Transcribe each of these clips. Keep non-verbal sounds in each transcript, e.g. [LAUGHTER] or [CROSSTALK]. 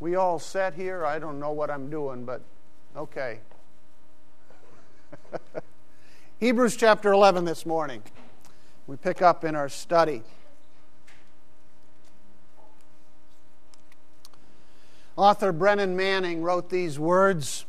We all sat here. I don't know what I'm doing, but okay. [LAUGHS] Hebrews chapter 11 this morning. We pick up in our study. Author Brennan Manning wrote these words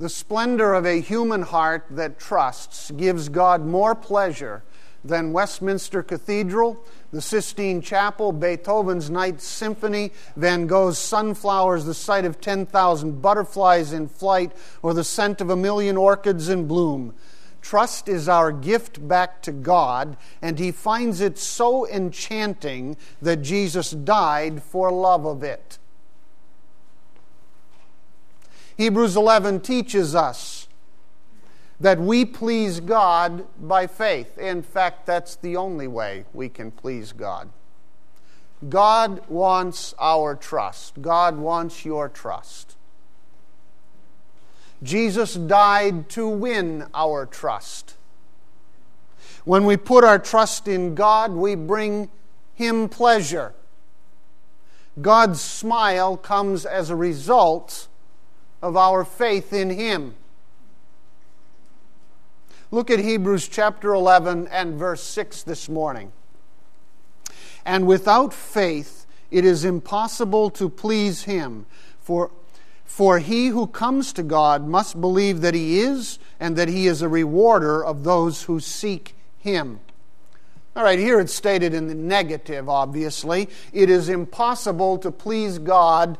The splendor of a human heart that trusts gives God more pleasure than Westminster Cathedral, the Sistine Chapel, Beethoven's Ninth Symphony, Van Gogh's Sunflowers, the sight of 10,000 butterflies in flight, or the scent of a million orchids in bloom. Trust is our gift back to God, and He finds it so enchanting that Jesus died for love of it. Hebrews 11 teaches us that we please God by faith. In fact, that's the only way we can please God. God wants our trust. God wants your trust. Jesus died to win our trust. When we put our trust in God, we bring Him pleasure. God's smile comes as a result of our faith in Him. Look at Hebrews chapter 11 and verse 6 this morning. And without faith, it is impossible to please him. For, for he who comes to God must believe that he is, and that he is a rewarder of those who seek him. All right, here it's stated in the negative, obviously. It is impossible to please God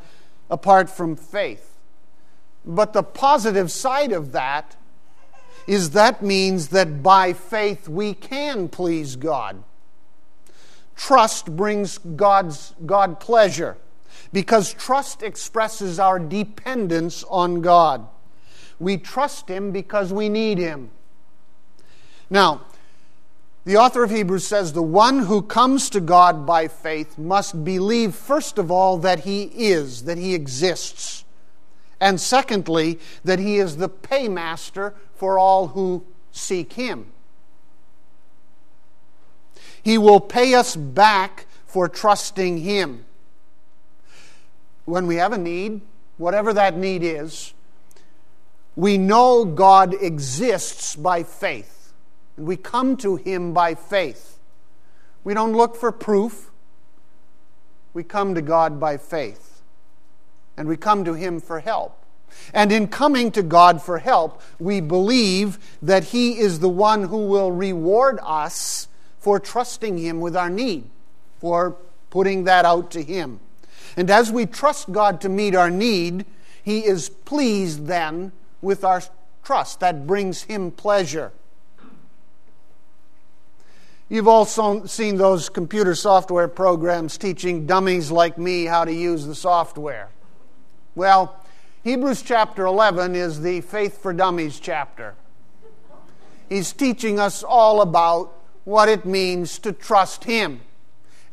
apart from faith. But the positive side of that is that means that by faith we can please God. Trust brings God's God pleasure because trust expresses our dependence on God. We trust Him because we need Him. Now, the author of Hebrews says the one who comes to God by faith must believe, first of all, that He is, that He exists. And secondly, that He is the paymaster for all who seek Him. He will pay us back for trusting Him. When we have a need, whatever that need is, we know God exists by faith. And we come to Him by faith. We don't look for proof. We come to God by faith. And we come to Him for help. And in coming to God for help, we believe that He is the one who will reward us for trusting Him with our need, for putting that out to Him. And as we trust God to meet our need, He is pleased then with our trust. That brings Him pleasure. You've also seen those computer software programs teaching dummies like me how to use the software. Well, Hebrews chapter 11 is the Faith for Dummies chapter. He's teaching us all about what it means to trust Him.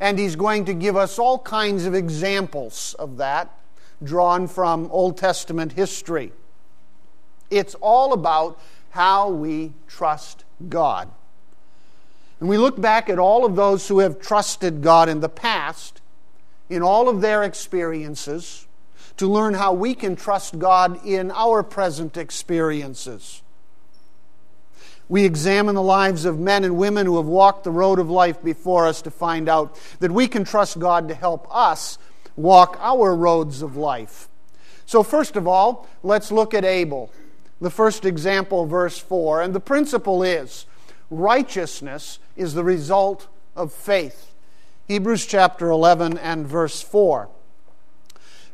And he's going to give us all kinds of examples of that drawn from Old Testament history. It's all about how we trust God. And we look back at all of those who have trusted God in the past, in all of their experiences, to learn how we can trust God in our present experiences. We examine the lives of men and women who have walked the road of life before us to find out that we can trust God to help us walk our roads of life. So, first of all, let's look at Abel. The first example, verse 4. And the principle is righteousness is the result of faith. Hebrews chapter 11 and verse 4.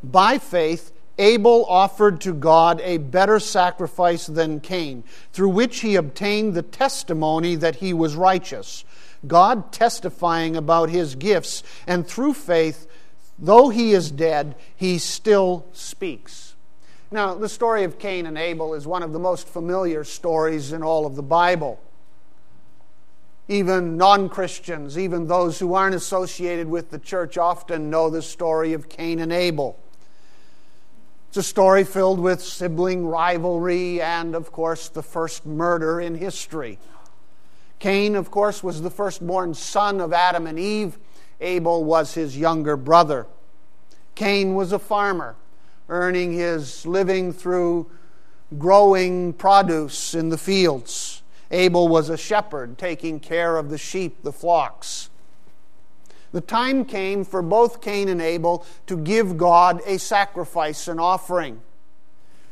By faith, Abel offered to God a better sacrifice than Cain, through which he obtained the testimony that he was righteous, God testifying about his gifts, and through faith, though he is dead, he still speaks. Now, the story of Cain and Abel is one of the most familiar stories in all of the Bible. Even non Christians, even those who aren't associated with the church, often know the story of Cain and Abel. It's a story filled with sibling rivalry and, of course, the first murder in history. Cain, of course, was the firstborn son of Adam and Eve. Abel was his younger brother. Cain was a farmer. earning his living through growing produce in the fields. Abel was a shepherd, taking care of the sheep, the flocks. The time came for both Cain and Abel to give God a sacrifice, an offering.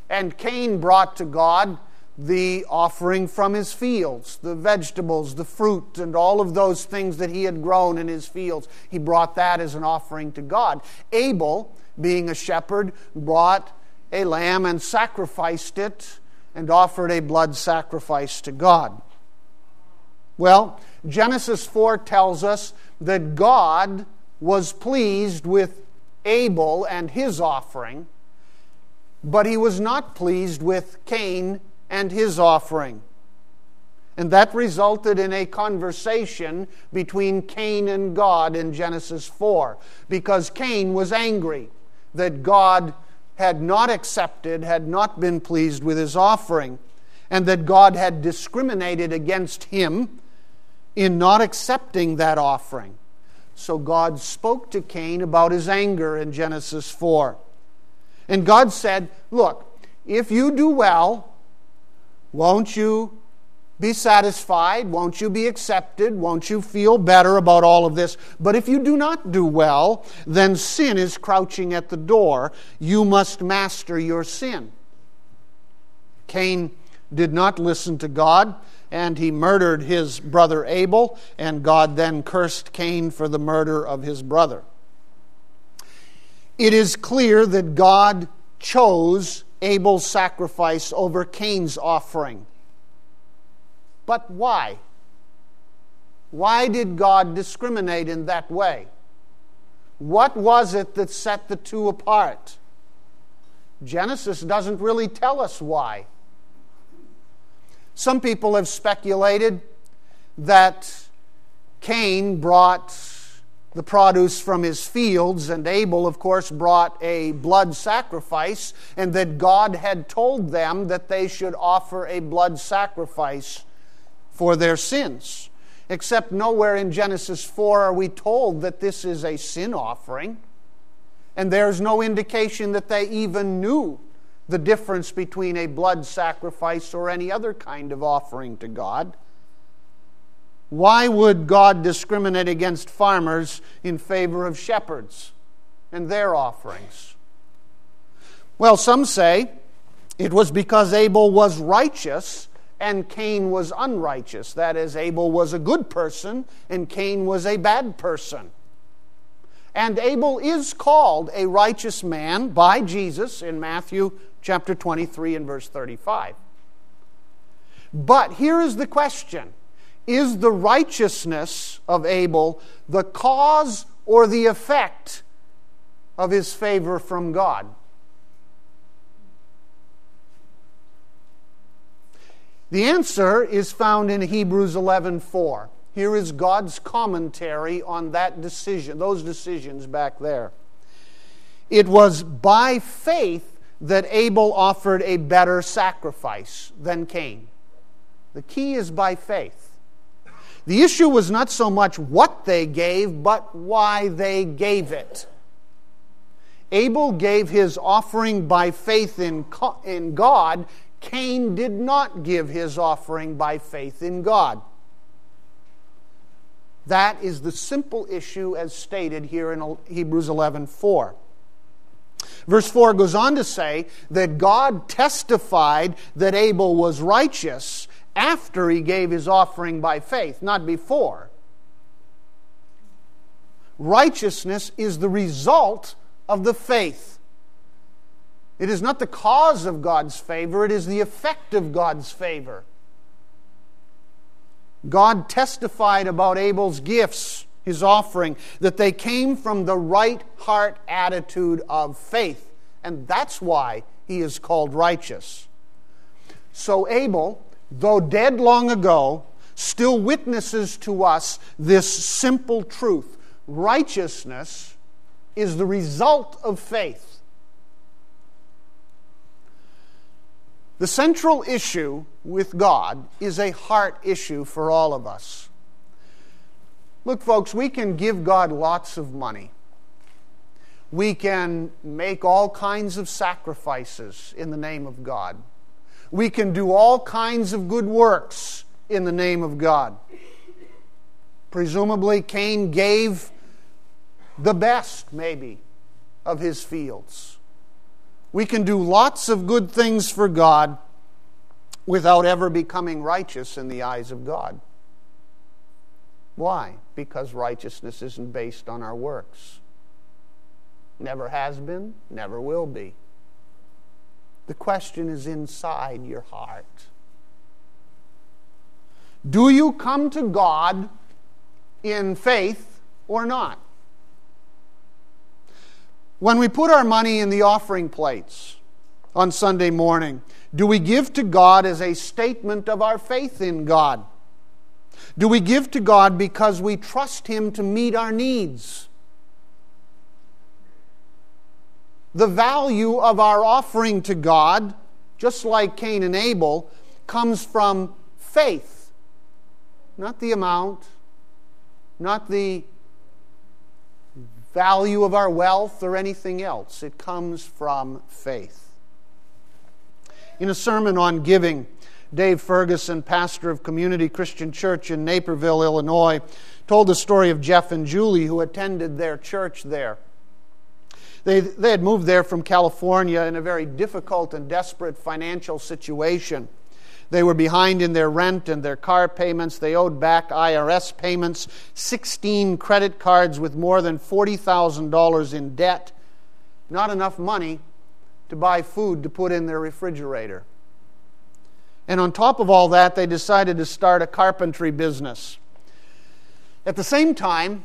And Cain brought to God the offering from his fields, the vegetables, the fruit, and all of those things that he had grown in his fields. He brought that as an offering to God. Abel, being a shepherd, brought a lamb and sacrificed it and offered a blood sacrifice to God. Well, Genesis 4 tells us that God was pleased with Abel and his offering, but he was not pleased with Cain and his offering. And that resulted in a conversation between Cain and God in Genesis 4, because Cain was angry that God had not accepted, had not been pleased with his offering, and that God had discriminated against him in not accepting that offering. So God spoke to Cain about his anger in Genesis 4. And God said, Look, if you do well, won't you be satisfied? Won't you be accepted? Won't you feel better about all of this? But if you do not do well, then sin is crouching at the door. You must master your sin. Cain did not listen to God, and he murdered his brother Abel, and God then cursed Cain for the murder of his brother. It is clear that God chose Abel's sacrifice over Cain's offering. But why? Why did God discriminate in that way? What was it that set the two apart? Genesis doesn't really tell us why. Some people have speculated that Cain brought the produce from his fields, and Abel, of course, brought a blood sacrifice, and that God had told them that they should offer a blood sacrifice for their sins. Except nowhere in Genesis 4 are we told that this is a sin offering, and there's no indication that they even knew the difference between a blood sacrifice or any other kind of offering to God. Why would God discriminate against farmers in favor of shepherds and their offerings? Well, some say it was because Abel was righteous and Cain was unrighteous. That is, Abel was a good person and Cain was a bad person. And Abel is called a righteous man by Jesus in Matthew chapter 23 and verse 35. But here is the question is the righteousness of Abel the cause or the effect of his favor from God? The answer is found in Hebrews 11:4. Here is God's commentary on that decision, those decisions back there. It was by faith that Abel offered a better sacrifice than Cain. The key is by faith. The issue was not so much what they gave, but why they gave it. Abel gave his offering by faith in, in God. Cain did not give his offering by faith in God. That is the simple issue as stated here in Hebrews 11 4. Verse 4 goes on to say that God testified that Abel was righteous after he gave his offering by faith, not before. Righteousness is the result of the faith. It is not the cause of God's favor, it is the effect of God's favor. God testified about Abel's gifts, his offering, that they came from the right heart attitude of faith. And that's why he is called righteous. So Abel though dead long ago, still witnesses to us this simple truth righteousness is the result of faith. The central issue with God is a heart issue for all of us. Look, folks, we can give God lots of money. We can make all kinds of sacrifices in the name of God. We can do all kinds of good works in the name of God. Presumably, Cain gave the best, maybe, of his fields. We can do lots of good things for God without ever becoming righteous in the eyes of God. Why? Because righteousness isn't based on our works. Never has been, never will be. The question is inside your heart. Do you come to God in faith or not? When we put our money in the offering plates on Sunday morning, do we give to God as a statement of our faith in God? Do we give to God because we trust Him to meet our needs? The value of our offering to God, just like Cain and Abel, comes from faith, not the amount, not the value of our wealth or anything else. It comes from faith. In a sermon on giving, Dave Ferguson, pastor of Community Christian Church in Naperville, Illinois, told the story of Jeff and Julie who attended their church there. They, they had moved there from California in a very difficult and desperate financial situation. They were behind in their rent and their car payments. They owed back IRS payments, 16 credit cards with more than $40,000 in debt. Not enough money to buy food to put in their refrigerator. And on top of all that, they decided to start a carpentry business. At the same time,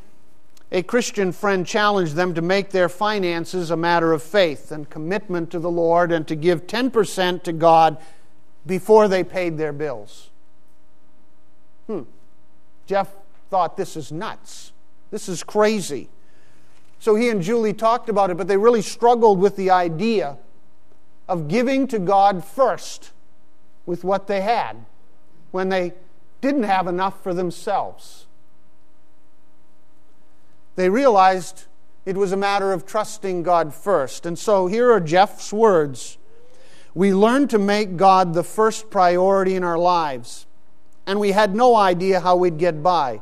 a Christian friend challenged them to make their finances a matter of faith and commitment to the Lord and to give 10% to God before they paid their bills. Hmm. Jeff thought this is nuts. This is crazy. So he and Julie talked about it, but they really struggled with the idea of giving to God first with what they had when they didn't have enough for themselves. They realized it was a matter of trusting God first. And so here are Jeff's words we learned to make God the first priority in our lives, and we had no idea how we'd get by.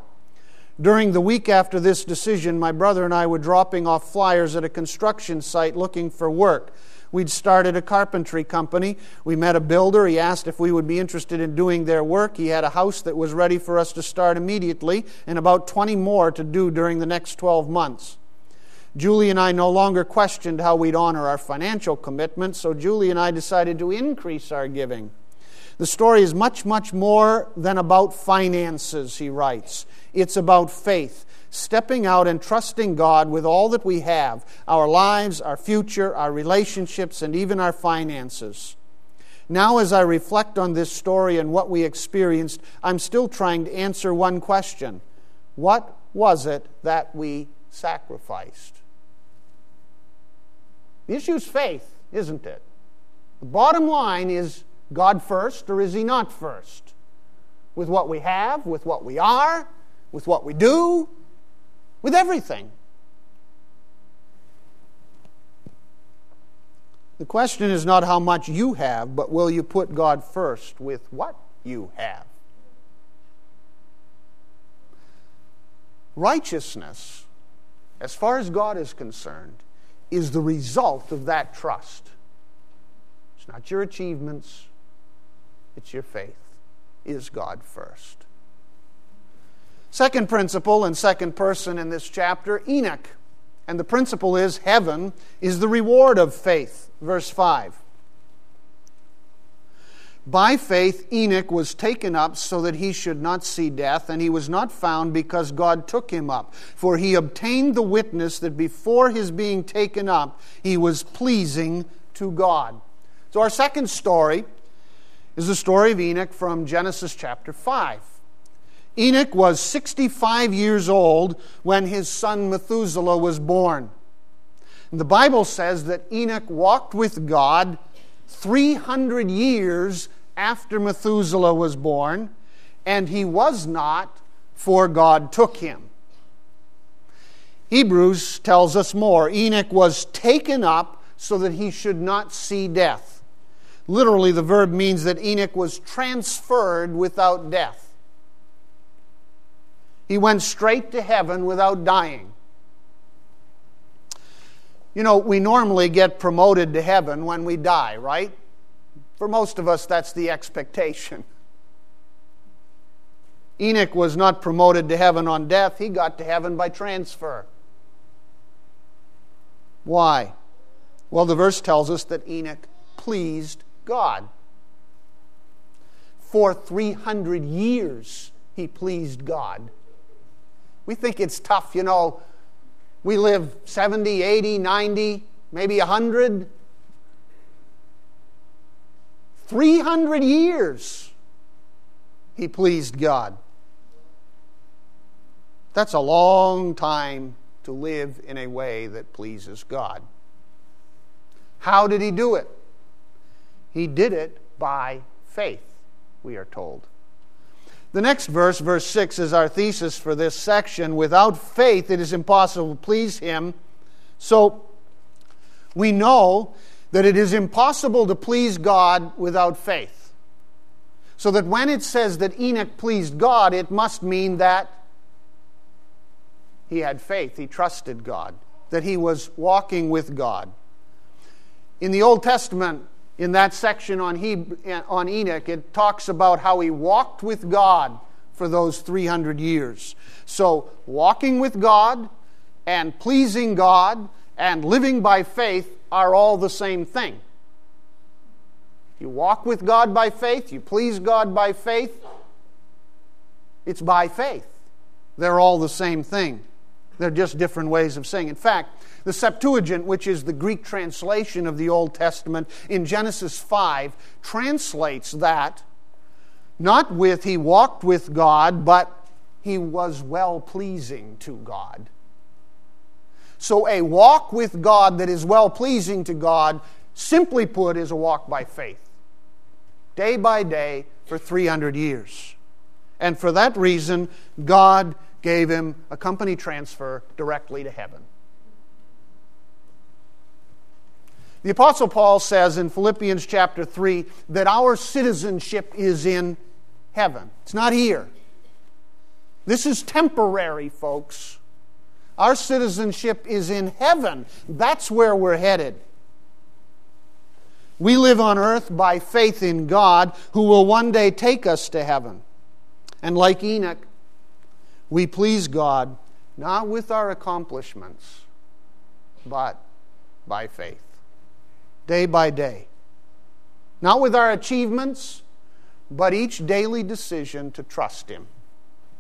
During the week after this decision, my brother and I were dropping off flyers at a construction site looking for work. We'd started a carpentry company. We met a builder. He asked if we would be interested in doing their work. He had a house that was ready for us to start immediately and about 20 more to do during the next 12 months. Julie and I no longer questioned how we'd honor our financial commitments, so Julie and I decided to increase our giving. The story is much, much more than about finances, he writes. It's about faith, stepping out and trusting God with all that we have our lives, our future, our relationships, and even our finances. Now, as I reflect on this story and what we experienced, I'm still trying to answer one question What was it that we sacrificed? The issue is faith, isn't it? The bottom line is God first or is He not first? With what we have, with what we are, with what we do, with everything. The question is not how much you have, but will you put God first with what you have? Righteousness, as far as God is concerned, is the result of that trust. It's not your achievements, it's your faith. Is God first? Second principle and second person in this chapter Enoch. And the principle is heaven is the reward of faith. Verse 5. By faith, Enoch was taken up so that he should not see death, and he was not found because God took him up. For he obtained the witness that before his being taken up, he was pleasing to God. So, our second story is the story of Enoch from Genesis chapter 5. Enoch was 65 years old when his son Methuselah was born. And the Bible says that Enoch walked with God 300 years after Methuselah was born, and he was not, for God took him. Hebrews tells us more. Enoch was taken up so that he should not see death. Literally, the verb means that Enoch was transferred without death. He went straight to heaven without dying. You know, we normally get promoted to heaven when we die, right? For most of us, that's the expectation. Enoch was not promoted to heaven on death, he got to heaven by transfer. Why? Well, the verse tells us that Enoch pleased God. For 300 years, he pleased God. We think it's tough, you know. We live 70, 80, 90, maybe 100. 300 years he pleased God. That's a long time to live in a way that pleases God. How did he do it? He did it by faith, we are told. The next verse, verse 6, is our thesis for this section. Without faith, it is impossible to please him. So, we know that it is impossible to please God without faith. So that when it says that Enoch pleased God, it must mean that he had faith, he trusted God, that he was walking with God. In the Old Testament, in that section on, on Enoch, it talks about how he walked with God for those 300 years. So, walking with God and pleasing God and living by faith are all the same thing. You walk with God by faith, you please God by faith, it's by faith. They're all the same thing. They're just different ways of saying. In fact, the Septuagint, which is the Greek translation of the Old Testament, in Genesis 5, translates that not with he walked with God, but he was well pleasing to God. So, a walk with God that is well pleasing to God, simply put, is a walk by faith, day by day for 300 years. And for that reason, God gave him a company transfer directly to heaven. The Apostle Paul says in Philippians chapter 3 that our citizenship is in heaven. It's not here. This is temporary, folks. Our citizenship is in heaven. That's where we're headed. We live on earth by faith in God, who will one day take us to heaven. And like Enoch, we please God not with our accomplishments, but by faith, day by day. Not with our achievements, but each daily decision to trust Him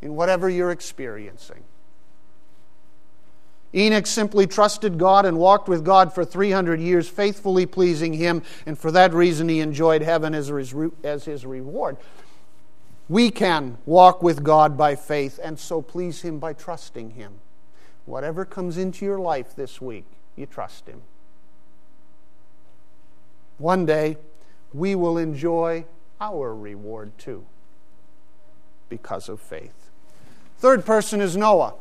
in whatever you're experiencing. Enoch simply trusted God and walked with God for 300 years, faithfully pleasing Him, and for that reason he enjoyed heaven as his reward. We can walk with God by faith and so please Him by trusting Him. Whatever comes into your life this week, you trust Him. One day, we will enjoy our reward too because of faith. Third person is Noah.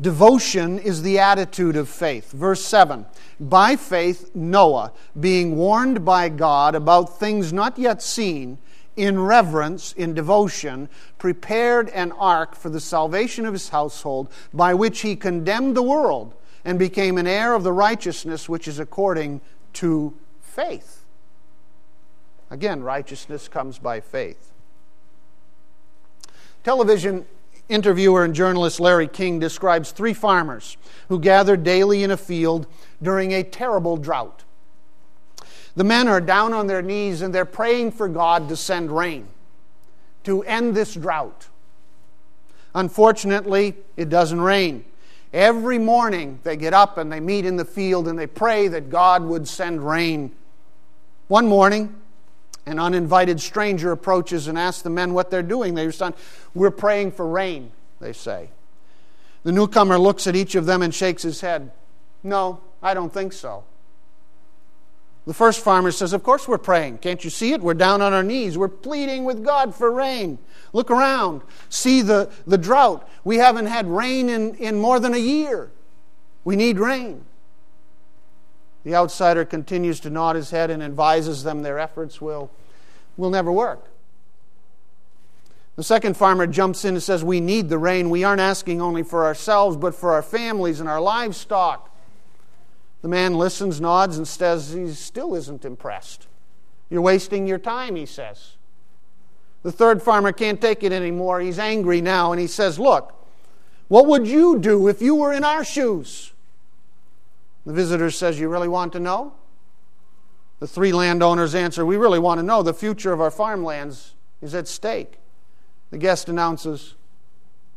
Devotion is the attitude of faith. Verse 7 By faith, Noah, being warned by God about things not yet seen, in reverence, in devotion, prepared an ark for the salvation of his household, by which he condemned the world and became an heir of the righteousness which is according to faith. Again, righteousness comes by faith. Television interviewer and journalist Larry King describes three farmers who gathered daily in a field during a terrible drought. The men are down on their knees and they're praying for God to send rain to end this drought. Unfortunately, it doesn't rain. Every morning they get up and they meet in the field and they pray that God would send rain. One morning, an uninvited stranger approaches and asks the men what they're doing. They respond, We're praying for rain, they say. The newcomer looks at each of them and shakes his head. No, I don't think so. The first farmer says, Of course we're praying. Can't you see it? We're down on our knees. We're pleading with God for rain. Look around. See the, the drought. We haven't had rain in, in more than a year. We need rain. The outsider continues to nod his head and advises them their efforts will, will never work. The second farmer jumps in and says, We need the rain. We aren't asking only for ourselves, but for our families and our livestock. The man listens, nods, and says he still isn't impressed. You're wasting your time, he says. The third farmer can't take it anymore. He's angry now, and he says, Look, what would you do if you were in our shoes? The visitor says, You really want to know? The three landowners answer, We really want to know. The future of our farmlands is at stake. The guest announces,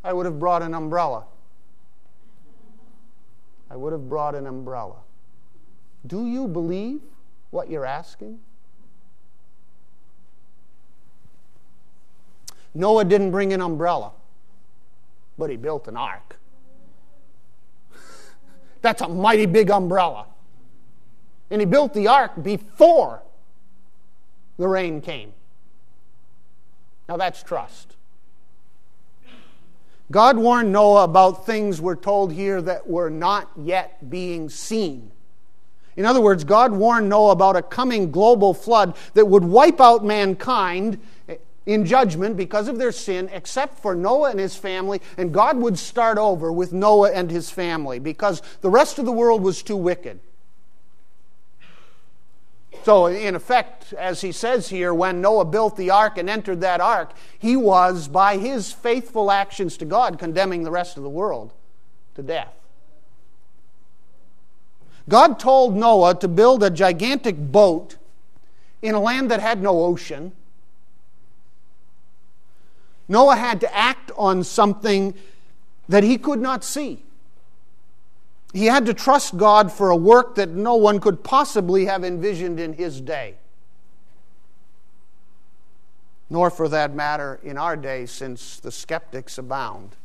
I would have brought an umbrella. I would have brought an umbrella. Do you believe what you're asking? Noah didn't bring an umbrella, but he built an ark. [LAUGHS] That's a mighty big umbrella. And he built the ark before the rain came. Now that's trust. God warned Noah about things we're told here that were not yet being seen. In other words, God warned Noah about a coming global flood that would wipe out mankind eh, in judgment because of their sin, except for Noah and his family, and God would start over with Noah and his family because the rest of the world was too wicked. So, in effect, as he says here, when Noah built the ark and entered that ark, he was, by his faithful actions to God, condemning the rest of the world to death. God told Noah to build a gigantic boat in a land that had no ocean Noah had to act on something that he could not see. He had to trust God for a work that no one could possibly have envisioned in his day. Nor, for that matter, in our day, since the skeptics abound.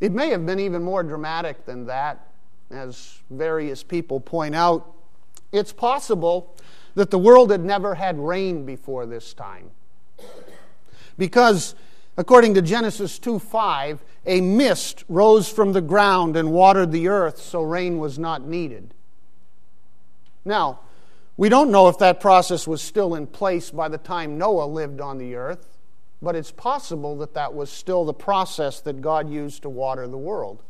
It may have been even more dramatic than that, as various people point out. It's possible that the world had never had rain before this time. Because, according to Genesis 2 5, a mist rose from the ground and watered the earth, so rain was not needed. Now, we don't know if that process was still in place by the time Noah lived on the earth, but it's possible that that was still the process that God used to water the world.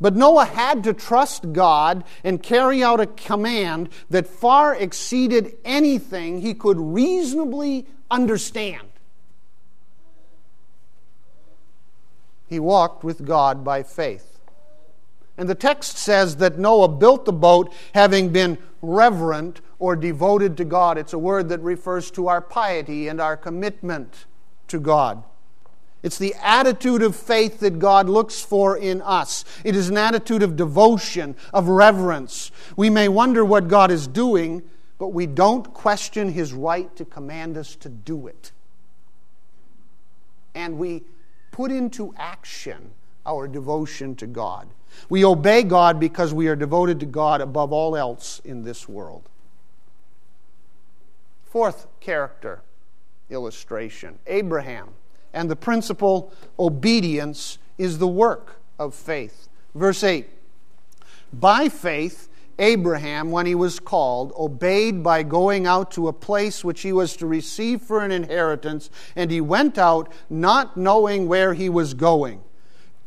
But Noah had to trust God and carry out a command that far exceeded anything he could reasonably understand. He walked with God by faith. And the text says that Noah built the boat having been reverent or devoted to God. It's a word that refers to our piety and our commitment to God. It's the attitude of faith that God looks for in us. It is an attitude of devotion, of reverence. We may wonder what God is doing, but we don't question His right to command us to do it. And we put into action our devotion to God. We obey God because we are devoted to God above all else in this world. Fourth character illustration Abraham and the principle obedience is the work of faith. Verse 8 By faith, Abraham, when he was called, obeyed by going out to a place which he was to receive for an inheritance, and he went out not knowing where he was going.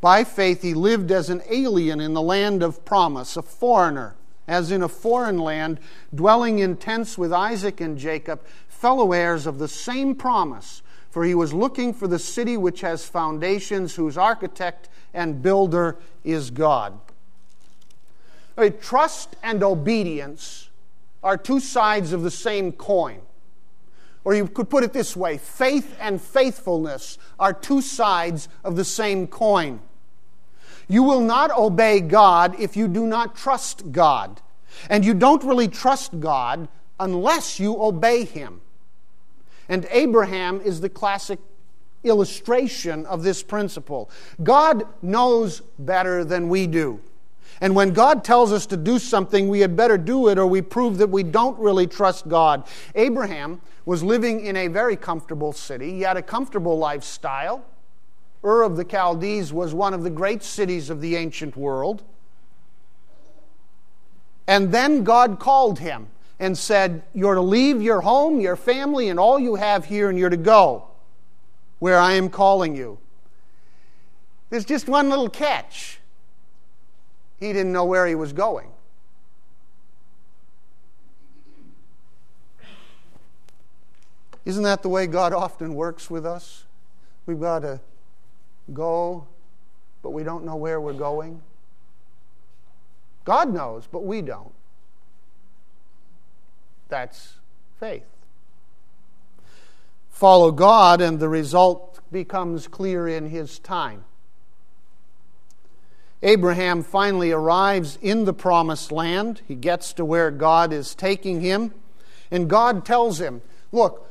By faith, he lived as an alien in the land of promise, a foreigner, as in a foreign land, dwelling in tents with Isaac and Jacob, fellow heirs of the same promise for he was looking for the city which has foundations, whose architect and builder is God. Right, trust and obedience are two sides of the same coin. Or you could put it this way faith and faithfulness are two sides of the same coin. You will not obey God if you do not trust God. And you don't really trust God unless you obey Him. And Abraham is the classic illustration of this principle. God knows better than we do. And when God tells us to do something, we had better do it or we prove that we don't really trust God. Abraham was living in a very comfortable city. He had a comfortable lifestyle. Ur of the Chaldees was one of the great cities of the ancient world. And then God called him and said, You're to leave your home, your family, and all you have here, and you're to go where I am calling you. There's just one little catch. He didn't know where he was going. Isn't that the way God often works with us? We've got to go, but we don't know where we're going. God knows, but we don't. That's faith. Follow God, and the result becomes clear in His time. Abraham finally arrives in the promised land. He gets to where God is taking him, and God tells him, Look,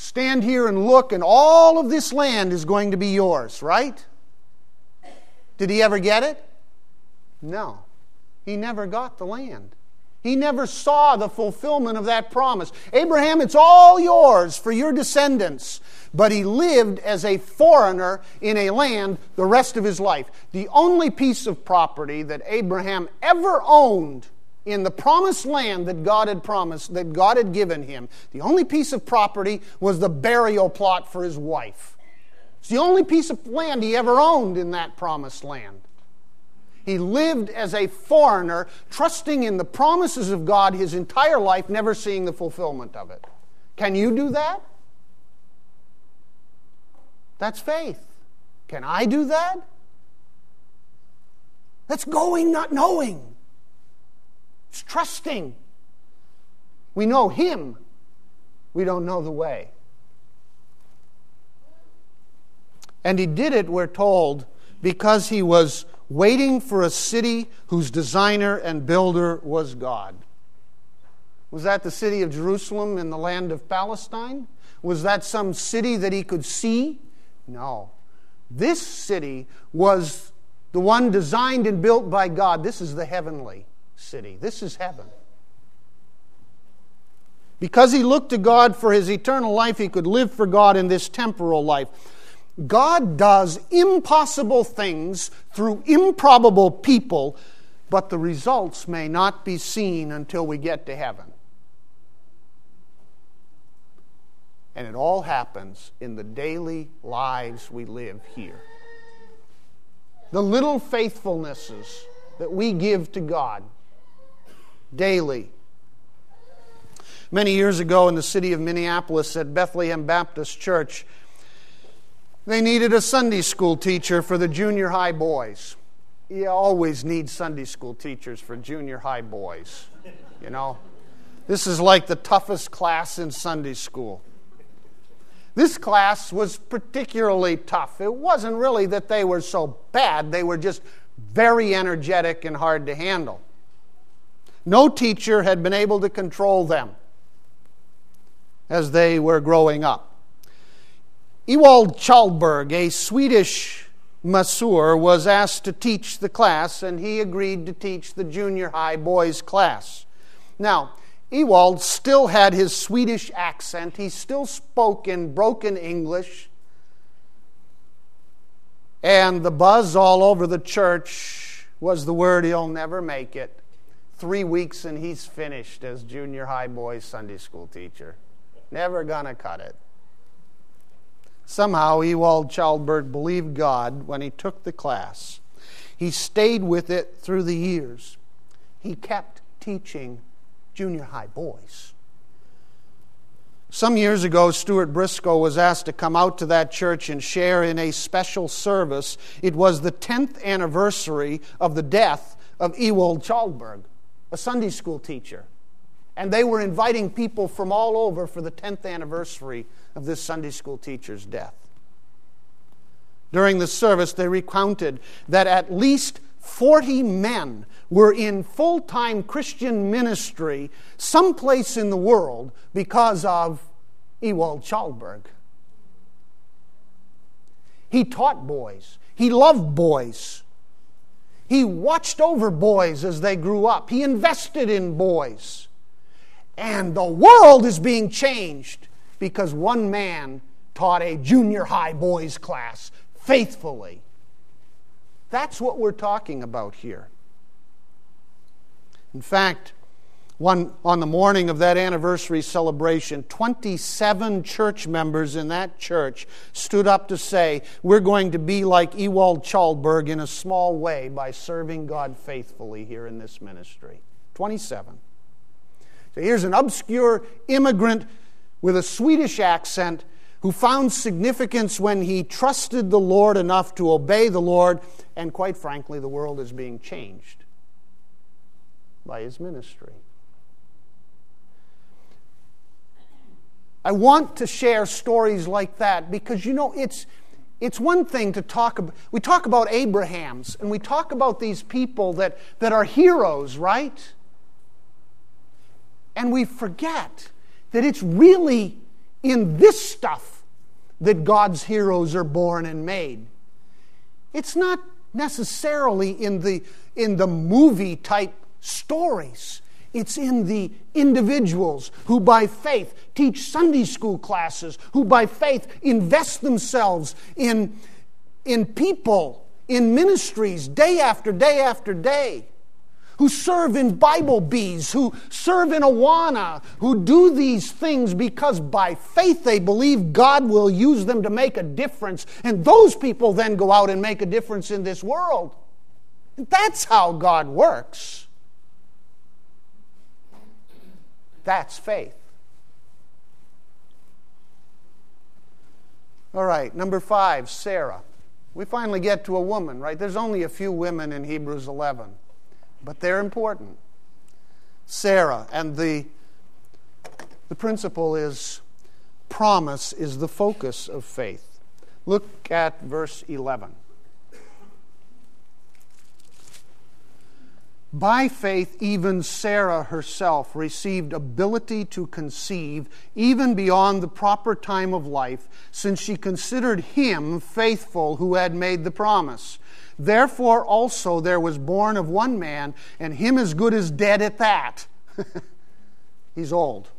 stand here and look, and all of this land is going to be yours, right? Did he ever get it? No. He never got the land. He never saw the fulfillment of that promise. Abraham, it's all yours for your descendants. But he lived as a foreigner in a land the rest of his life. The only piece of property that Abraham ever owned in the promised land that God had promised, that God had given him, the only piece of property was the burial plot for his wife. It's the only piece of land he ever owned in that promised land. He lived as a foreigner, trusting in the promises of God his entire life, never seeing the fulfillment of it. Can you do that? That's faith. Can I do that? That's going, not knowing. It's trusting. We know Him, we don't know the way. And He did it, we're told, because He was waiting for a city whose designer and builder was God. Was that the city of Jerusalem in the land of Palestine? Was that some city that he could see? No. This city was the one designed and built by God. This is the heavenly city. This is heaven. Because he looked to God for his eternal life, he could live for God in this temporal life. God does impossible things through improbable people, but the results may not be seen until we get to heaven. And it all happens in the daily lives we live here. The little faithfulnesses that we give to God daily. Many years ago in the city of Minneapolis at Bethlehem Baptist Church, they needed a Sunday school teacher for the junior high boys. You always need Sunday school teachers for junior high boys, you know. This is like the toughest class in Sunday school. This class was particularly tough. It wasn't really that they were so bad, they were just very energetic and hard to handle. No teacher had been able to control them as they were growing up. Ewald Chalberg, a Swedish masseur, was asked to teach the class, and he agreed to teach the junior high boys class. Now, Ewald still had his Swedish accent. He still spoke in broken English. And the buzz all over the church was the word he'll never make it. Three weeks and he's finished as junior high boys Sunday school teacher. Never gonna cut it. Somehow, Ewald Chalberg believed God when he took the class. He stayed with it through the years. He kept teaching junior high boys. Some years ago, Stuart Briscoe was asked to come out to that church and share in a special service. It was the 10th anniversary of the death of Ewald Chalberg, a Sunday school teacher. And they were inviting people from all over for the 10th anniversary of this Sunday school teacher's death. During the service, they recounted that at least 40 men were in full time Christian ministry someplace in the world because of Ewald Chalberg. He taught boys. He loved boys. He watched over boys as they grew up. He invested in boys. And the world is being changed because one man taught a junior high boys class faithfully. That's what we're talking about here. In fact, one, on the morning of that anniversary celebration, 27 church members in that church stood up to say, We're going to be like Ewald Chalberg in a small way by serving God faithfully here in this ministry. 27. So here's an obscure immigrant with a Swedish accent who found significance when he trusted the Lord enough to obey the Lord, and quite frankly, the world is being changed by his ministry. I want to share stories like that because, you know, it's, it's one thing to talk about, we talk about Abraham's and we talk about these people that, that are heroes, right? And we forget that it's really in this stuff that God's heroes are born and made. It's not necessarily in the, in the movie type stories. It's in the individuals who, by faith, teach Sunday school classes, who, by faith, invest themselves in, in people, in ministries, day after day after day, who serve in Bible bees, who serve in Awana, who do these things because by faith they believe God will use them to make a difference. And those people then go out and make a difference in this world. That's how God works. That's faith. All right, number five, Sarah. We finally get to a woman, right? There's only a few women in Hebrews 11, but they're important. Sarah, and the, the principle is promise is the focus of faith. Look at verse 11. By faith, even Sarah herself received ability to conceive even beyond the proper time of life, since she considered him faithful who had made the promise. Therefore, also there was born of one man, and him as good as dead at that. [LAUGHS] He's old.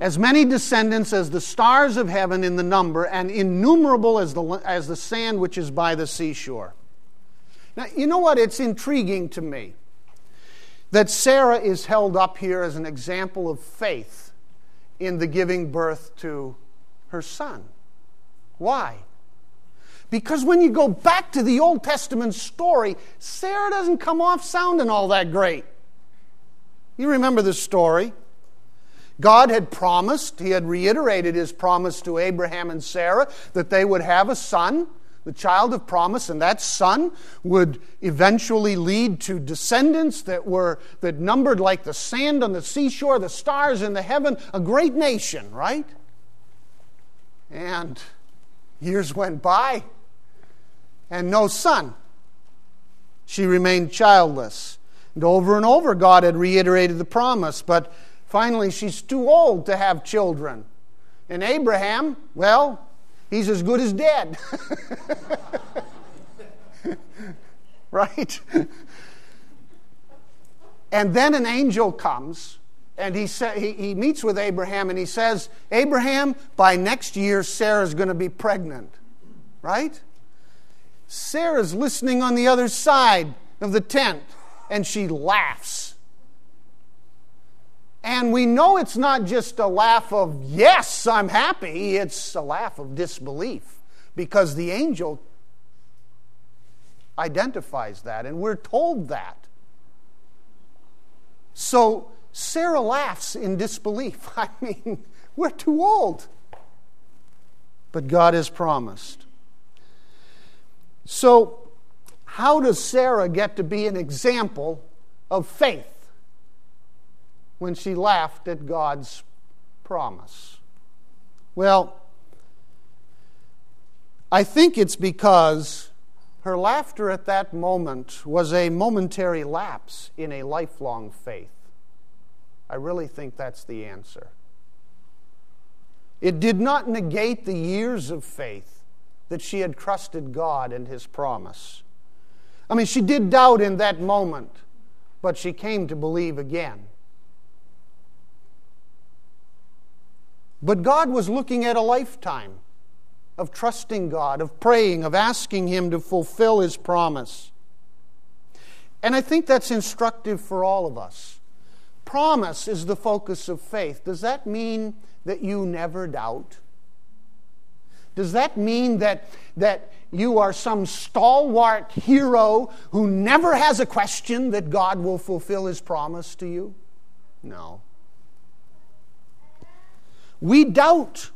As many descendants as the stars of heaven in the number, and innumerable as the, as the sand which is by the seashore. Now, you know what? It's intriguing to me that Sarah is held up here as an example of faith in the giving birth to her son. Why? Because when you go back to the Old Testament story, Sarah doesn't come off sounding all that great. You remember the story. God had promised, He had reiterated His promise to Abraham and Sarah that they would have a son the child of promise, and that son would eventually lead to descendants that were that numbered like the sand on the seashore, the stars in the heaven, a great nation, right? And years went by, and no son. She remained childless. And over and over, God had reiterated the promise, but finally, she's too old to have children. And Abraham, well, he's as good as dead. [LAUGHS] right? and then an angel comes and he, sa- he, he meets with Abraham and he says, Abraham, by next year, Sarah's going to be pregnant. Right? Sarah's listening on the other side of the tent and she laughs. And we know it's not just a laugh of, yes, I'm happy. It's a laugh of disbelief because the angel identifies that, and we're told that. So Sarah laughs in disbelief. [LAUGHS] I mean, we're too old. But God has promised. So, how does Sarah get to be an example of faith? When she laughed at God's promise? Well, I think it's because her laughter at that moment was a momentary lapse in a lifelong faith. I really think that's the answer. It did not negate the years of faith that she had trusted God and His promise. I mean, she did doubt in that moment, but she came to believe again. But God was looking at a lifetime of trusting God, of praying, of asking Him to fulfill His promise. And I think that's instructive for all of us. Promise is the focus of faith. Does that mean that you never doubt? Does that mean that, that you are some stalwart hero who never has a question that God will fulfill his promise to you? No. We doubt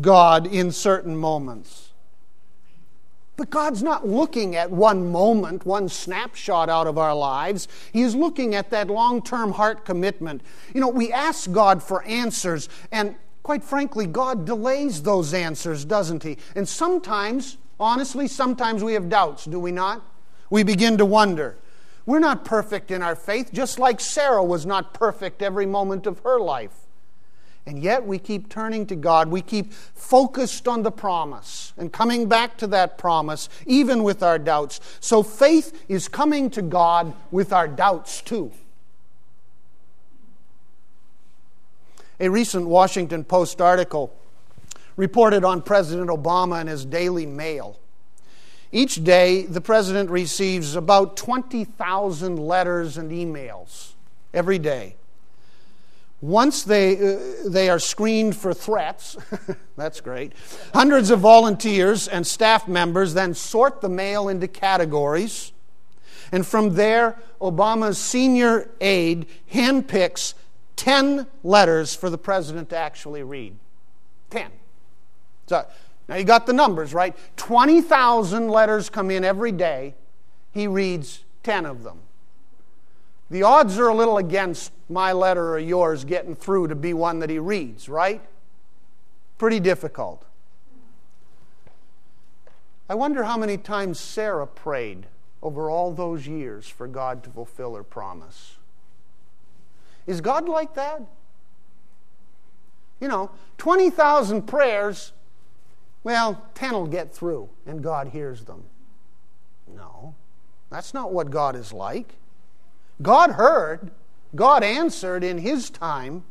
God in certain moments. But God's not looking at one moment, one snapshot out of our lives. He is looking at that long term heart commitment. You know, we ask God for answers, and quite frankly, God delays those answers, doesn't He? And sometimes, honestly, sometimes we have doubts, do we not? We begin to wonder. We're not perfect in our faith, just like Sarah was not perfect every moment of her life. And yet we keep turning to God. We keep focused on the promise and coming back to that promise, even with our doubts. So faith is coming to God with our doubts too. A recent Washington Post article reported on President Obama and his Daily Mail. Each day, the president receives about 20,000 letters and emails every day. Once they, uh, they are screened for threats, [LAUGHS] that's great, hundreds of volunteers and staff members then sort the mail into categories. And from there, Obama's senior aide handpicks 10 letters for the president to actually read. 10. So, now you got the numbers, right? 20,000 letters come in every day. He reads 10 of them. The odds are a little against my letter or yours getting through to be one that he reads, right? Pretty difficult. I wonder how many times Sarah prayed over all those years for God to fulfill her promise. Is God like that? You know, 20,000 prayers, well, 10 will get through and God hears them. No, that's not what God is like. God heard, God answered in His time.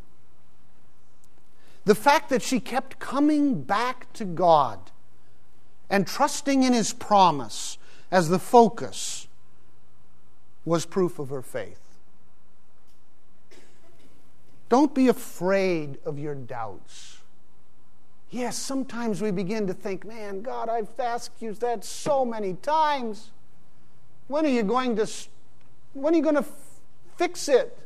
The fact that she kept coming back to God and trusting in His promise as the focus was proof of her faith. Don't be afraid of your doubts. Yes, sometimes we begin to think, man, God, I've asked you that so many times. When are you going to when are you going to fix it?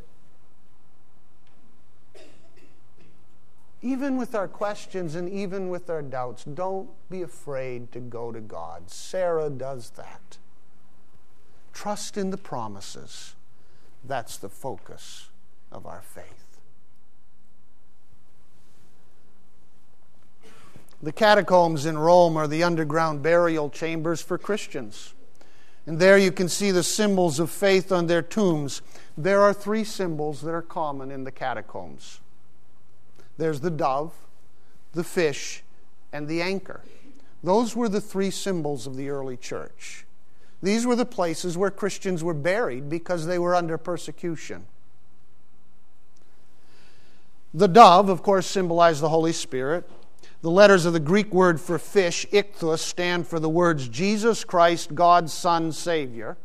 Even with our questions and even with our doubts, don't be afraid to go to God. Sarah does that. Trust in the promises. That's the focus of our faith. The catacombs in Rome are the underground burial chambers for Christians. And there you can see the symbols of faith on their tombs. There are three symbols that are common in the catacombs there's the dove, the fish, and the anchor. Those were the three symbols of the early church. These were the places where Christians were buried because they were under persecution. The dove, of course, symbolized the Holy Spirit. The letters of the Greek word for fish, ichthus, stand for the words Jesus Christ, God's Son, Savior.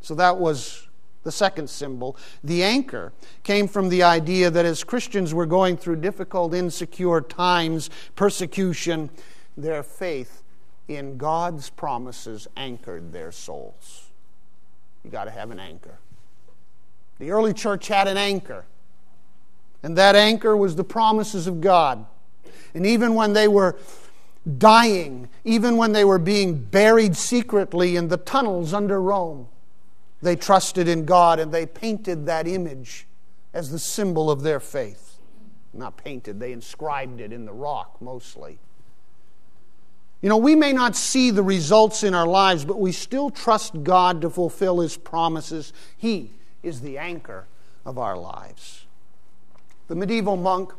So that was the second symbol. The anchor came from the idea that as Christians were going through difficult, insecure times, persecution, their faith in God's promises anchored their souls. You got to have an anchor. The early church had an anchor, and that anchor was the promises of God. And even when they were dying, even when they were being buried secretly in the tunnels under Rome, they trusted in God and they painted that image as the symbol of their faith. Not painted, they inscribed it in the rock mostly. You know, we may not see the results in our lives, but we still trust God to fulfill His promises. He is the anchor of our lives. The medieval monk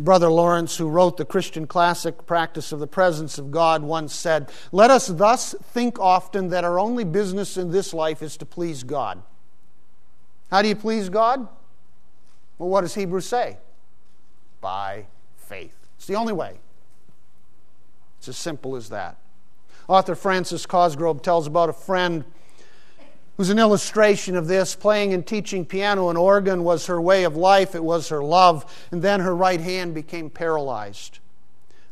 Brother Lawrence, who wrote the Christian classic Practice of the Presence of God, once said, Let us thus think often that our only business in this life is to please God. How do you please God? Well, what does Hebrews say? By faith. It's the only way. It's as simple as that. Author Francis Cosgrove tells about a friend who's an illustration of this. Playing and teaching piano and organ was her way of life, it was her love, and then her right hand became paralyzed,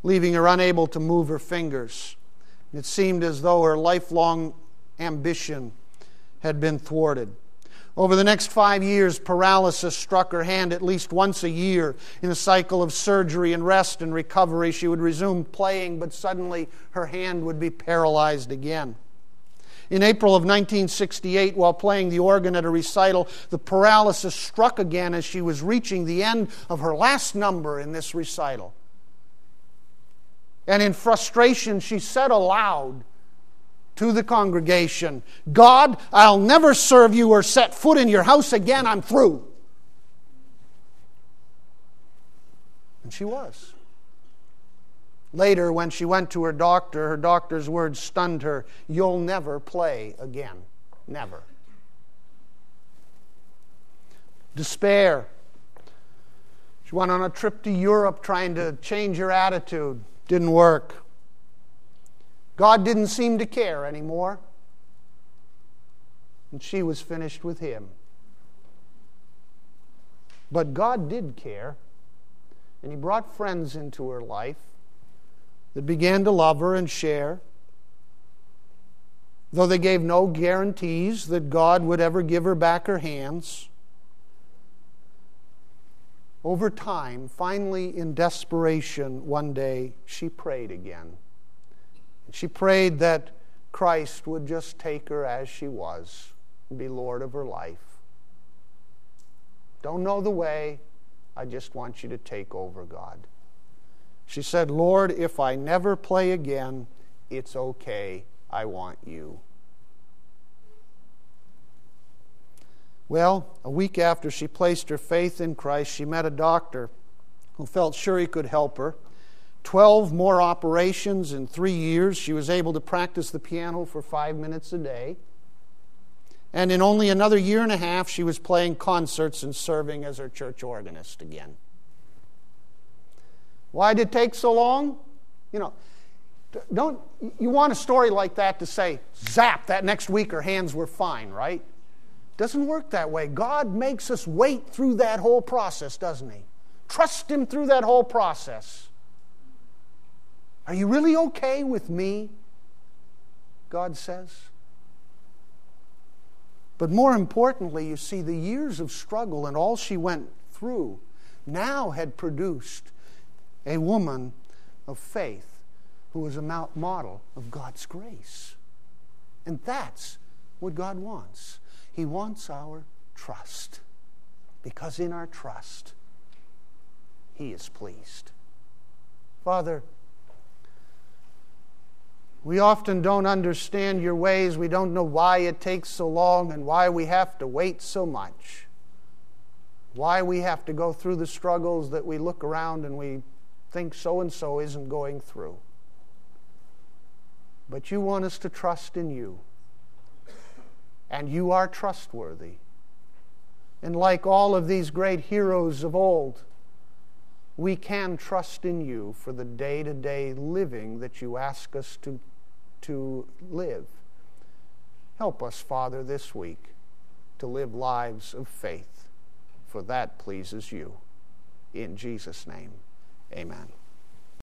leaving her unable to move her fingers. It seemed as though her lifelong ambition had been thwarted. Over the next five years, paralysis struck her hand at least once a year. In a cycle of surgery and rest and recovery, she would resume playing, but suddenly her hand would be paralyzed again. In April of 1968, while playing the organ at a recital, the paralysis struck again as she was reaching the end of her last number in this recital. And in frustration, she said aloud to the congregation, God, I'll never serve you or set foot in your house again. I'm through. And she was. Later, when she went to her doctor, her doctor's words stunned her You'll never play again. Never. Despair. She went on a trip to Europe trying to change her attitude. Didn't work. God didn't seem to care anymore. And she was finished with him. But God did care, and He brought friends into her life that began to love her and share, though they gave no guarantees that God would ever give her back her hands. Over time, finally, in desperation, one day, she prayed again. She prayed that Christ would just take her as she was and be Lord of her life. Don't know the way. I just want you to take over, God. She said, Lord, if I never play again, it's okay. I want you. Well, a week after she placed her faith in Christ, she met a doctor who felt sure he could help her. Twelve more operations in three years. She was able to practice the piano for five minutes a day. And in only another year and a half, she was playing concerts and serving as her church organist again. Why did it take so long? You know, don't you want a story like that to say, zap, that next week her hands were fine, right? Doesn't work that way. God makes us wait through that whole process, doesn't He? Trust Him through that whole process. Are you really okay with me? God says. But more importantly, you see, the years of struggle and all she went through now had produced a woman of faith who was a model of God's grace. And that's what God wants. He wants our trust. Because in our trust, He is pleased. Father, we often don't understand your ways. We don't know why it takes so long and why we have to wait so much. Why we have to go through the struggles that we look around and we think so and so isn't going through. But you want us to trust in you. And you are trustworthy. And like all of these great heroes of old, we can trust in you for the day to day living that you ask us to, to live. Help us, Father, this week to live lives of faith, for that pleases you. In Jesus' name. Amen.